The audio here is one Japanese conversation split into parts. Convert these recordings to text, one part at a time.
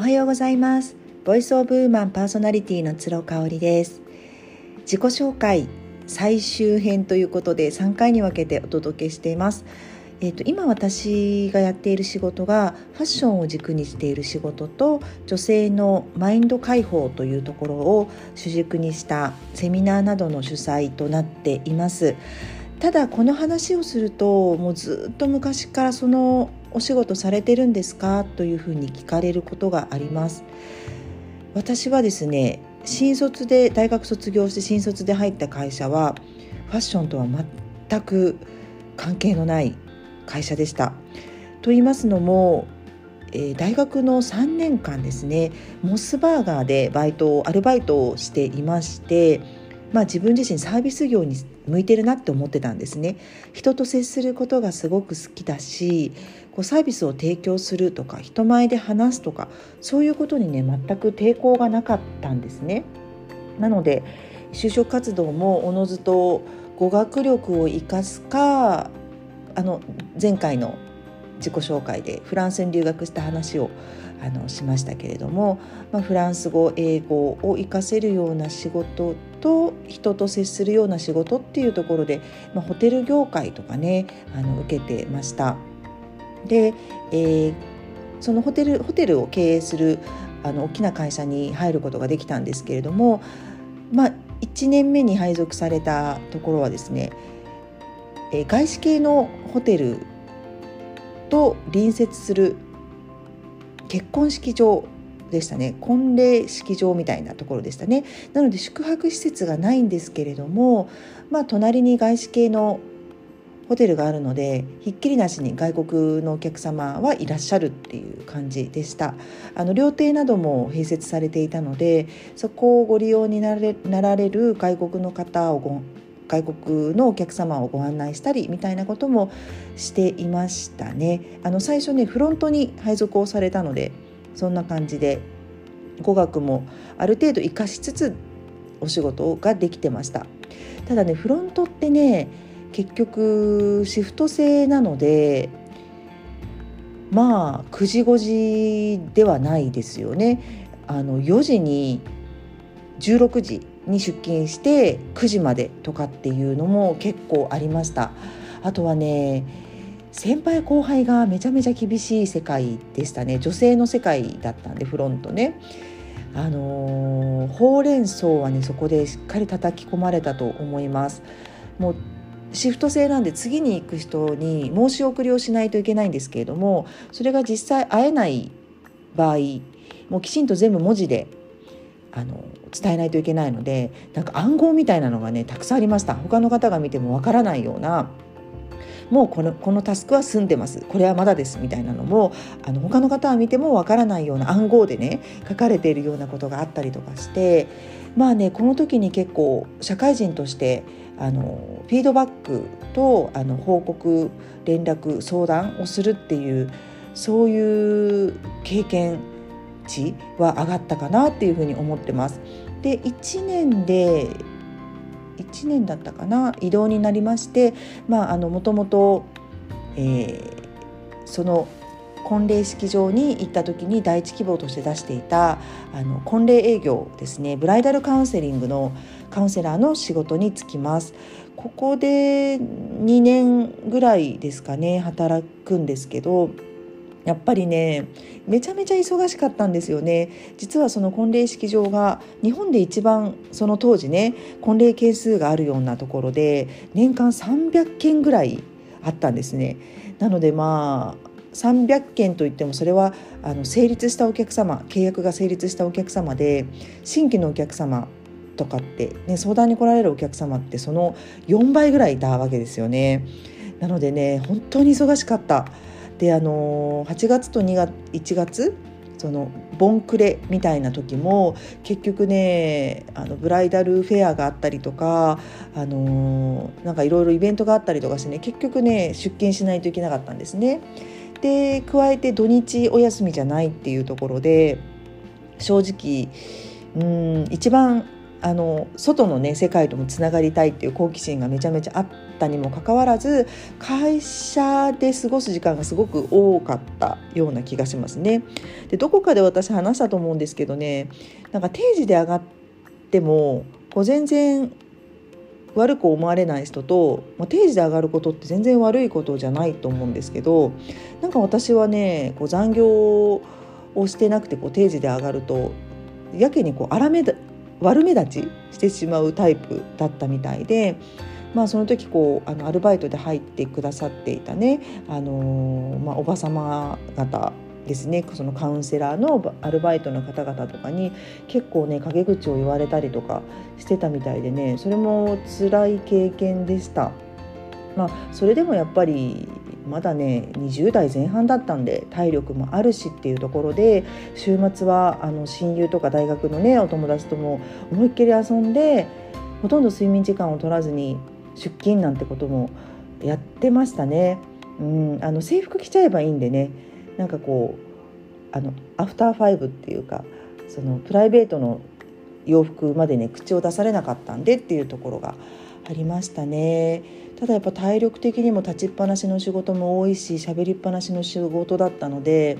おはようございます。ボイスオブウーマンパーソナリティの鶴香織です。自己紹介最終編ということで3回に分けてお届けしています。えーと、今私がやっている仕事がファッションを軸にしている仕事と女性のマインド解放というところを主軸にしたセミナーなどの主催となっています。ただこの話をするともうずっと昔からそのお仕事されてるんですか？というふうに聞かれることがあります私はですね新卒で大学卒業して新卒で入った会社はファッションとは全く関係のない会社でした。と言いますのも、えー、大学の3年間ですねモスバーガーでバイトをアルバイトをしていまして、まあ、自分自身サービス業に向いてるなって思ってたんですね。人と接することがすごく好きだしこうサービスを提供するとか人前で話すとかそういうことにね全く抵抗がなかったんですね。なので就職活動もおのずと語学力を生かすかあの前回の自己紹介でフランスに留学した話をあのしましたけれども、まあ、フランス語英語を活かせるような仕事と人と接するような仕事っていうところで、まあ、ホテル業界とかねあの受けてました。で、えー、そのホテルホテルを経営するあの大きな会社に入ることができたんですけれども、まあ、1年目に配属されたところはですねえ外資系のホテルと隣接する結婚式場でしたね。婚礼式場みたいなところでしたね。なので宿泊施設がないんですけれどもまあ隣に外資系のホテルがあるのでひっきりなしに外国のお客様はいらっしゃるっていう感じでした。あの料亭なども併設されていたのでそこをご利用になられる外国の方をご外国のお客様をご案内したりみたいなこともしていましたね。あの最初ねフロントに配属をされたのでそんな感じで語学もある程度活かしつつお仕事ができてました。ただねフロントってね結局シフト制なのでまあ9時5時ではないですよね。あの4時に16時に出勤して9時までとかっていうのも結構ありましたあとはね先輩後輩がめちゃめちゃ厳しい世界でしたね。女性の世界だったんでフロントね。あのー、ほうれん草はねそこでしっかり叩き込まれたと思います。もうシフト制なんで次に行く人に申し送りをしないといけないんですけれどもそれが実際会えない場合もうきちんと全部文字であの伝えないといけないのでなんか暗号みたいなのがねたくさんありました。他の方が見てもわからないようなもうこのこのタスクは済んでますこれはまだですみたいなのもあの他の方は見てもわからないような暗号でね書かれているようなことがあったりとかしてまあねこの時に結構社会人としてあのフィードバックとあの報告連絡相談をするっていうそういう経験値は上がったかなっていうふうに思ってます。で1年で1年だったかな移動になりましてまあのもともと、え、その婚礼式場に行った時に第一希望として出していたあの婚礼営業ですねブライダルカウンセリングのカウンセラーの仕事に就きます。ここで2年ぐらいですかね働くんですけどやっぱりねめちゃめちゃ忙しかったんですよね実はその婚礼式場が日本で一番その当時ね婚礼件数があるようなところで年間300件ぐらいあったんですねなのでまあ300件といってもそれはあの成立したお客様契約が成立したお客様で新規のお客様とかって、ね、相談に来られるお客様ってその4倍ぐらいいたわけですよね。なのでね本当に忙しかった。であの8月と2月1月そのボンクレみたいな時も結局ねあのブライダルフェアがあったりとかあのなんかいろいろイベントがあったりとかしてね結局ね出勤しないといけなかったんですね。で加えて土日お休みじゃないっていうところで正直うん一番あの外のね世界ともつながりたいっていう好奇心がめちゃめちゃあっったにもかかわらず会社で過ごす時間がすごく多かったような気がしますね。でどこかで私話したと思うんですけどねなんか定時で上がってもこう全然悪く思われない人と、まあ、定時で上がることって全然悪いことじゃないと思うんですけどなんか私はねこう残業をしてなくてこう定時で上がるとやけにこう荒め悪目立ちしてしまうタイプだったみたいで。まあ、その時こうあのアルバイトで入ってくださっていたね、あのー、まあ、おば様方ですねそのカウンセラーのアルバイトの方々とかに結構ね陰口を言われたりとかしてたみたいでねそれも辛い経験でした。まあ、それでもやっぱりまだね20代前半だったんで体力もあるしっていうところで週末はあの親友とか大学のねお友達とも思いっきり遊んでほとんど睡眠時間を取らずに出勤なんてこともやってましたね。うん、あの制服着ちゃえばいいんでねなんかこうあのアフターファイブっていうかそのプライベートの洋服までね口を出されなかったんでっていうところがありましたねただやっぱ体力的にも立ちっぱなしの仕事も多いし喋りっぱなしの仕事だったので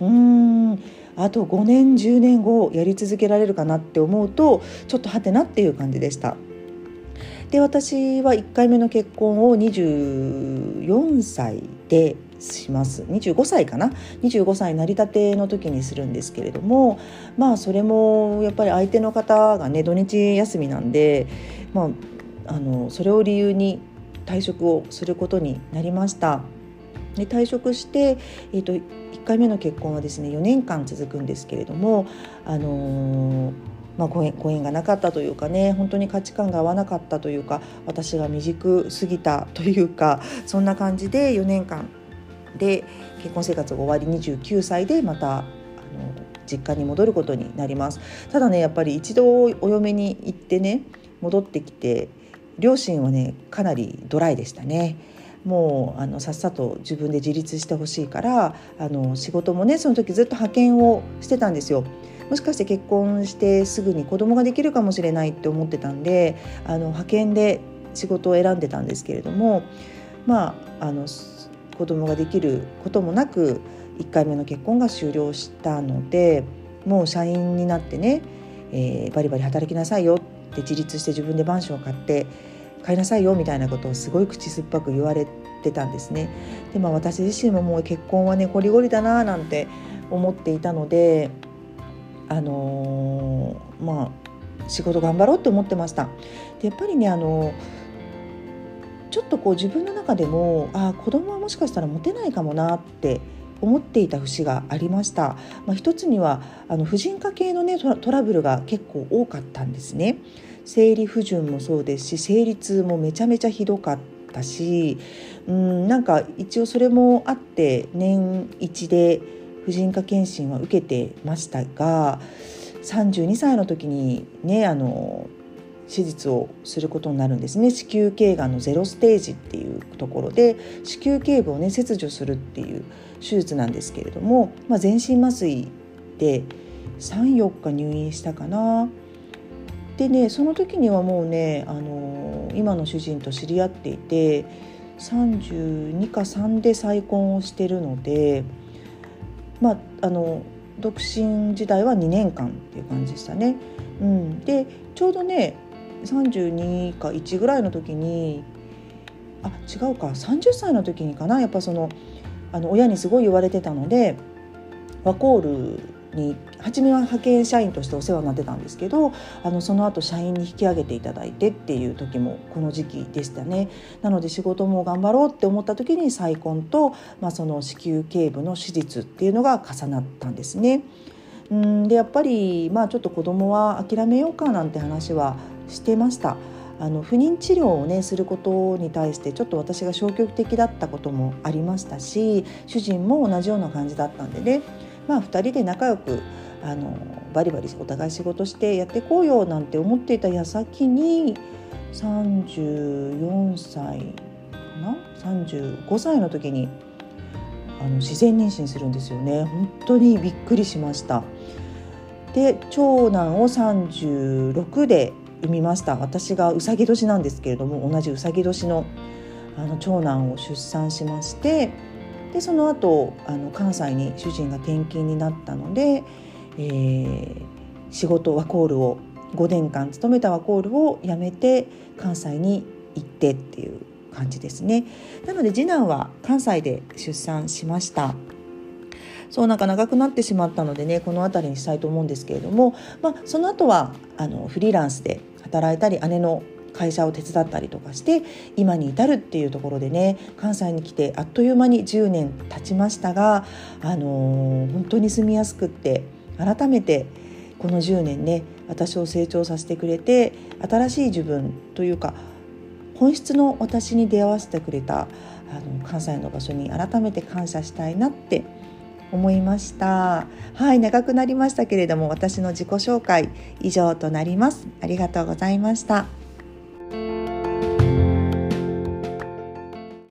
うーんあと5年10年後やり続けられるかなって思うとちょっとはてなっていう感じでした。で私は1回目の結婚を24歳でします25歳かな？25歳成り立ての時にするんですけれどもまあそれもやっぱり相手の方がね土日休みなんで、まあ、あのそれを理由に退職をすることになりました。で退職して、えーと、1回目の結婚はですね4年間続くんですけれども、あのーまあ、ご縁ご縁がなかったというかね本当に価値観が合わなかったというか私が未熟すぎたというかそんな感じで4年間で結婚生活が終わり29歳でまたあの実家に戻ることになります。ただねやっぱり一度お嫁に行ってね戻ってきて両親はねかなりドライでしたね。もうあのさっさと自分で自立してほしいからあの仕事もねその時ずっと派遣をしてたんですよ。もしかして結婚してすぐに子供ができるかもしれないって思ってたんであの派遣で仕事を選んでたんですけれどもまああの子供ができることもなく1回目の結婚が終了したのでもう社員になってね、えー、バリバリ働きなさいよって自立して自分でマンションを買って買いなさいよみたいなことをすごい口酸っぱく言われてたんですね。でまあ私自身ももう結婚はねゴリゴリだななんて思っていたのであのー、まあ仕事頑張ろうって思ってました。でやっぱりねあのちょっとこう自分の中でもあ子供はもしかしたら持てないかもなって思っていた節がありました。まあ、一つにはあの婦人科系のねトラブルが結構多かったんですね。生理不順もそうですし生理痛もめちゃめちゃひどかったしうんなんか一応それもあって年一で婦人科検診は受けてましたが32歳の時にねあの手術をすることになるんですね子宮頸がんのゼロステージっていうところで子宮頸部をね切除するっていう手術なんですけれども、まあ、全身麻酔で34日入院したかな。でねその時にはもうねあの今の主人と知り合っていて32か3で再婚をしてるのでまああの独身時代は2年間っていう感じでしたね。うん、でちょうどね32か1ぐらいの時にあ違うか30歳の時にかなやっぱそのあの親にすごい言われてたのでワコールに初めは派遣社員としてお世話になってたんですけどあのその後社員に引き上げていただいてっていう時もこの時期でしたねなので仕事も頑張ろうって思った時に再婚と、まあ、その子宮頸部の手術っていうのが重なったんですね。うんでやっぱりまあちょっと子供は諦めようかなんて話はしてました。あの不妊治療をねすることに対してちょっと私が消極的だったこともありましたし主人も同じような感じだったんでねまあ2人で仲良くあのバリバリお互い仕事してやっていこうよなんて思っていた矢先に34歳かな？35歳の時にあの自然妊娠するんですよね。本当にびっくりしました。で長男を36で産みました。私がうさぎ年なんですけれども同じうさぎ年のあの長男を出産しましてでその後あの関西に主人が転勤になったので、えー、仕事ワコールを5年間勤めたワコールを辞めて関西に行ってっていう感じですね。なので次男は関西で出産しました。そうなんか長くなってしまったのでねこの辺りにしたいと思うんですけれども、まあ、その後はあのフリーランスで働いたり姉の会社を手伝ったりとかして今に至るっていうところでね関西に来てあっという間に10年経ちましたが、あのー、本当に住みやすくって改めてこの10年ね私を成長させてくれて新しい自分というか本質の私に出会わせてくれたあの関西の場所に改めて感謝したいなって思いました。はい長くなりましたけれども私の自己紹介以上となります。ありがとうございました。